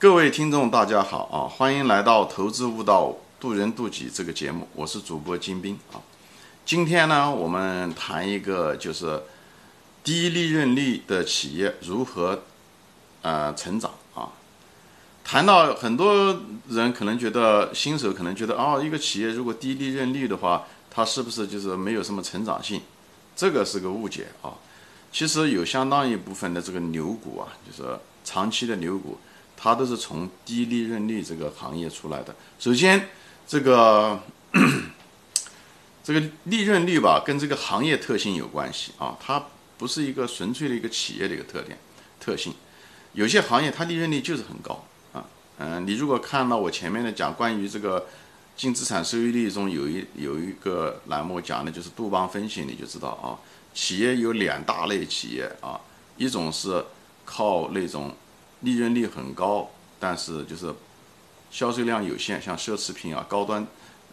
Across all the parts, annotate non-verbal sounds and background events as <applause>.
各位听众，大家好啊！欢迎来到《投资悟道，渡人渡己》这个节目，我是主播金兵啊。今天呢，我们谈一个就是低利润率的企业如何呃成长啊。谈到很多人可能觉得新手可能觉得啊，一个企业如果低利润率的话，它是不是就是没有什么成长性？这个是个误解啊。其实有相当一部分的这个牛股啊，就是长期的牛股。它都是从低利润率这个行业出来的。首先，这个 <clears throat> 这个利润率吧，跟这个行业特性有关系啊。它不是一个纯粹的一个企业的一个特点特性。有些行业它利润率就是很高啊。嗯，你如果看到我前面的讲关于这个净资产收益率中有一有一个栏目讲的就是杜邦分析，你就知道啊，企业有两大类企业啊，一种是靠那种。利润率很高，但是就是销售量有限，像奢侈品啊、高端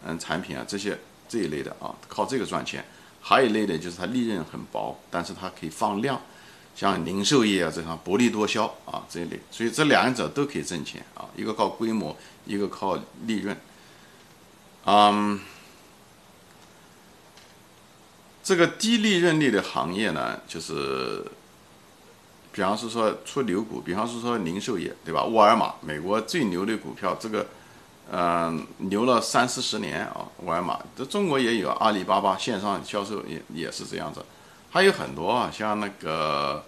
嗯产品啊这些这一类的啊，靠这个赚钱。还有一类的就是它利润很薄，但是它可以放量，像零售业啊这样薄利多销啊这一类。所以这两者都可以挣钱啊，一个靠规模，一个靠利润。嗯，这个低利润率的行业呢，就是。比方是说出牛股，比方是说零售业，对吧？沃尔玛，美国最牛的股票，这个，嗯，牛了三四十年啊。沃尔玛，这中国也有，阿里巴巴线上销售也也是这样子，还有很多啊，像那个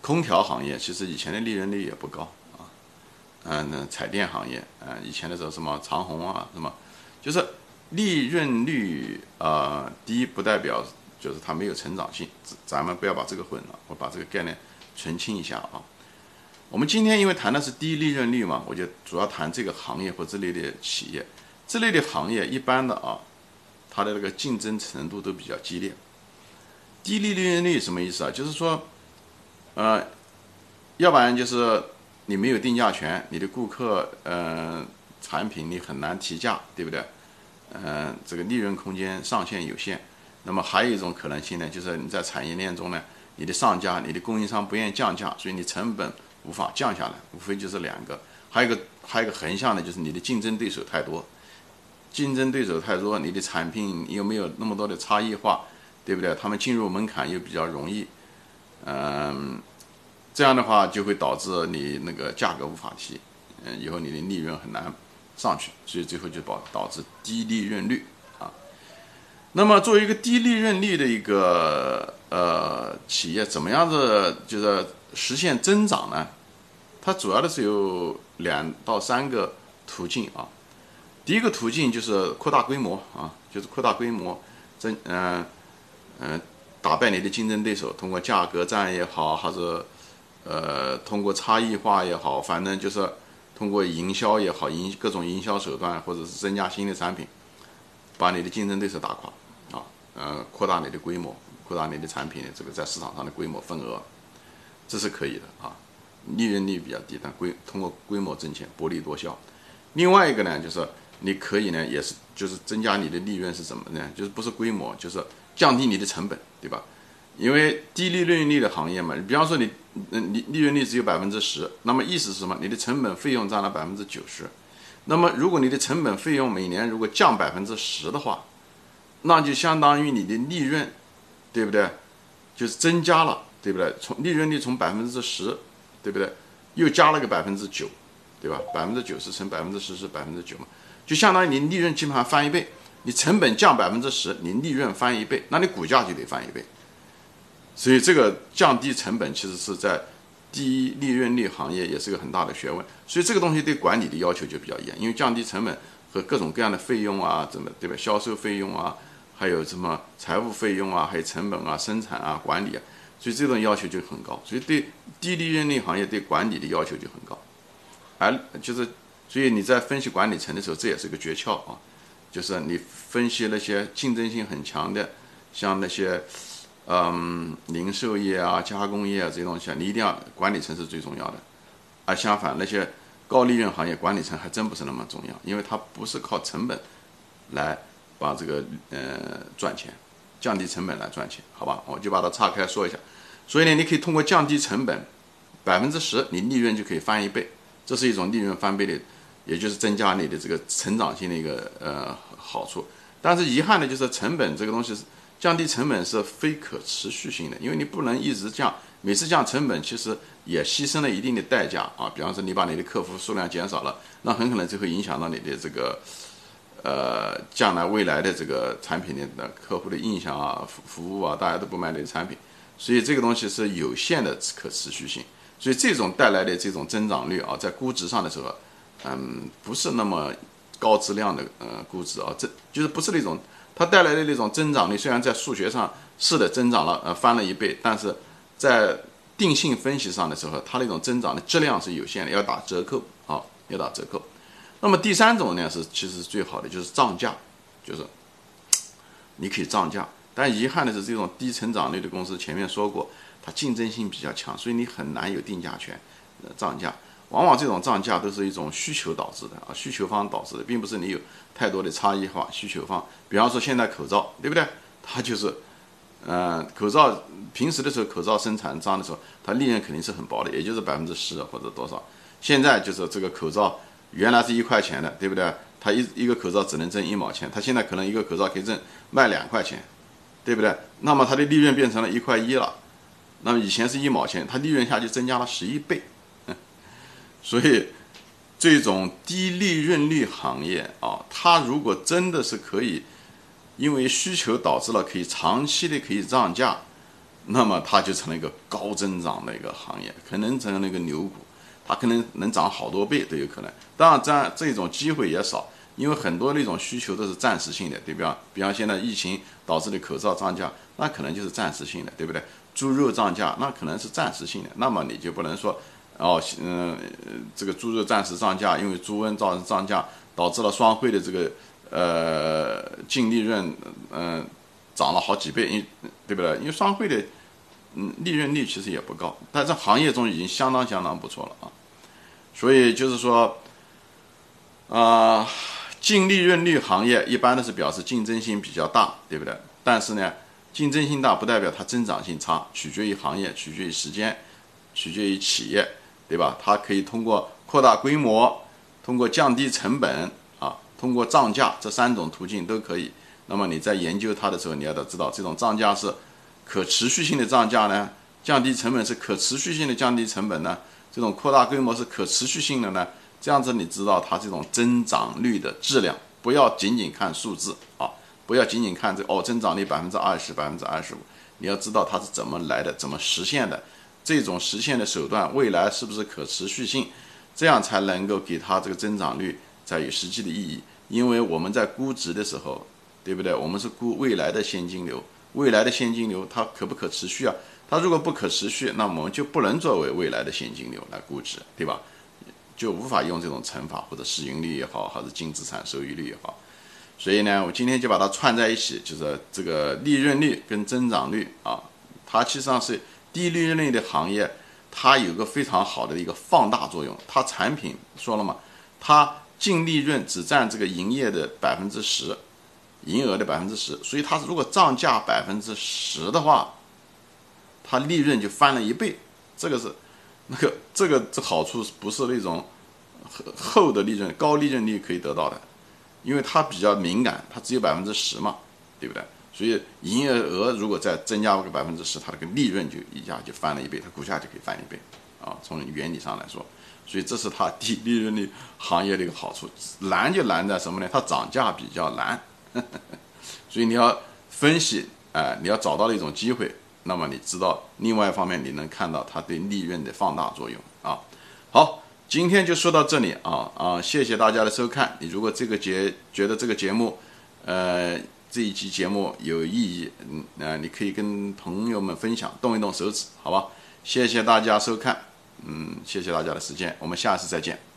空调行业，其实以前的利润率也不高啊。嗯，那彩电行业，嗯，以前的时候什么长虹啊，什么，就是利润率啊低，不代表就是它没有成长性，咱们不要把这个混了，我把这个概念。澄清一下啊，我们今天因为谈的是低利润率嘛，我就主要谈这个行业或这类的企业，这类的行业一般的啊，它的这个竞争程度都比较激烈。低利利润率什么意思啊？就是说，呃，要不然就是你没有定价权，你的顾客呃产品你很难提价，对不对？嗯，这个利润空间上限有限。那么还有一种可能性呢，就是你在产业链中呢。你的上家、你的供应商不愿意降价，所以你成本无法降下来，无非就是两个。还有一个，还有一个横向的，就是你的竞争对手太多，竞争对手太多，你的产品又没有那么多的差异化，对不对？他们进入门槛又比较容易，嗯，这样的话就会导致你那个价格无法提，嗯，以后你的利润很难上去，所以最后就导导致低利润率啊。那么作为一个低利润率的一个。呃，企业怎么样子就是实现增长呢？它主要的是有两到三个途径啊。第一个途径就是扩大规模啊，就是扩大规模，增嗯嗯打败你的竞争对手，通过价格战也好，还是呃通过差异化也好，反正就是通过营销也好，营各种营销手段，或者是增加新的产品，把你的竞争对手打垮啊，呃扩大你的规模。扩大你的产品这个在市场上的规模份额，这是可以的啊，利润率比较低，但规通过规模挣钱，薄利多销。另外一个呢，就是你可以呢，也是就是增加你的利润是什么呢？就是不是规模，就是降低你的成本，对吧？因为低利润率的行业嘛，比方说你嗯利利润率只有百分之十，那么意思是什么？你的成本费用占了百分之九十，那么如果你的成本费用每年如果降百分之十的话，那就相当于你的利润。对不对？就是增加了，对不对？从利润率从百分之十，对不对？又加了个百分之九，对吧？百分之九十乘百分之十是百分之九嘛，就相当于你利润基本上翻一倍。你成本降百分之十，你利润翻一倍，那你股价就得翻一倍。所以这个降低成本其实是在低利润率行业也是个很大的学问。所以这个东西对管理的要求就比较严，因为降低成本和各种各样的费用啊，怎么对吧？销售费用啊。还有什么财务费用啊，还有成本啊，生产啊，管理啊，所以这种要求就很高。所以对低利润率行业对管理的要求就很高，而就是，所以你在分析管理层的时候，这也是个诀窍啊，就是你分析那些竞争性很强的，像那些嗯零售业啊、加工业啊这些东西啊，你一定要管理层是最重要的。而相反，那些高利润行业管理层还真不是那么重要，因为它不是靠成本来。把这个呃赚钱，降低成本来赚钱，好吧？我就把它岔开说一下。所以呢，你可以通过降低成本百分之十，你利润就可以翻一倍，这是一种利润翻倍的，也就是增加你的这个成长性的一个呃好处。但是遗憾的就是成本这个东西降低成本是非可持续性的，因为你不能一直降，每次降成本其实也牺牲了一定的代价啊。比方说你把你的客服数量减少了，那很可能就会影响到你的这个。呃，将来未来的这个产品的客户的印象啊，服服务啊，大家都不买你的产品，所以这个东西是有限的可持续性，所以这种带来的这种增长率啊，在估值上的时候，嗯，不是那么高质量的呃估值啊，这就是不是那种它带来的那种增长率，虽然在数学上是的增长了呃翻了一倍，但是在定性分析上的时候，它那种增长的质量是有限的，要打折扣啊，要打折扣。那么第三种呢是其实是最好的，就是涨价，就是你可以涨价，但遗憾的是这种低成长率的公司，前面说过它竞争性比较强，所以你很难有定价权，呃涨价，往往这种涨价都是一种需求导致的啊，需求方导致的，并不是你有太多的差异化需求方。比方说现在口罩，对不对？它就是，呃，口罩平时的时候口罩生产涨的时候，它利润肯定是很薄的，也就是百分之十或者多少。现在就是这个口罩。原来是一块钱的，对不对？他一一个口罩只能挣一毛钱，他现在可能一个口罩可以挣卖两块钱，对不对？那么它的利润变成了一块一了。那么以前是一毛钱，它利润下就增加了十一倍。<laughs> 所以这种低利润率行业啊，它如果真的是可以，因为需求导致了可以长期的可以涨价，那么它就成了一个高增长的一个行业，可能成了一个牛股。它可能能涨好多倍都有可能，当然这样这种机会也少，因为很多那种需求都是暂时性的，对吧？比方现在疫情导致的口罩涨价，那可能就是暂时性的，对不对？猪肉涨价，那可能是暂时性的，那么你就不能说，哦，嗯，这个猪肉暂时涨价，因为猪瘟造成涨价，导致了双汇的这个呃净利润，嗯，涨了好几倍，因对不对？因为双汇的嗯利润率其实也不高，但在行业中已经相当相当不错了啊。所以就是说，啊，净利润率行业一般都是表示竞争性比较大，对不对？但是呢，竞争性大不代表它增长性差，取决于行业，取决于时间，取决于企业，对吧？它可以通过扩大规模，通过降低成本啊，通过涨价这三种途径都可以。那么你在研究它的时候，你要得知道这种涨价是可持续性的涨价呢，降低成本是可持续性的降低成本呢？这种扩大规模是可持续性的呢？这样子你知道它这种增长率的质量，不要仅仅看数字啊，不要仅仅看这哦增长率百分之二十、百分之二十五，你要知道它是怎么来的，怎么实现的，这种实现的手段未来是不是可持续性，这样才能够给它这个增长率才有实际的意义。因为我们在估值的时候，对不对？我们是估未来的现金流，未来的现金流它可不可持续啊？它如果不可持续，那我们就不能作为未来的现金流来估值，对吧？就无法用这种乘法或者市盈率也好，还是净资产收益率也好。所以呢，我今天就把它串在一起，就是这个利润率跟增长率啊，它其实上是低利润率的行业，它有个非常好的一个放大作用。它产品说了嘛，它净利润只占这个营业的百分之十，营业额的百分之十，所以它如果涨价百分之十的话。它利润就翻了一倍，这个是那个这个这好处不是那种厚的利润、高利润率可以得到的，因为它比较敏感，它只有百分之十嘛，对不对？所以营业额如果再增加个百分之十，它这个利润就一下就翻了一倍，它股价就可以翻一倍啊。从原理上来说，所以这是它低 <laughs> 利润率行业的一个好处。难就难在什么呢？它涨价比较难，<laughs> 所以你要分析，哎，你要找到了一种机会。那么你知道，另外一方面你能看到它对利润的放大作用啊。好，今天就说到这里啊啊，谢谢大家的收看。你如果这个节觉得这个节目，呃，这一期节目有意义，嗯，那你可以跟朋友们分享，动一动手指，好吧？谢谢大家收看，嗯，谢谢大家的时间，我们下次再见。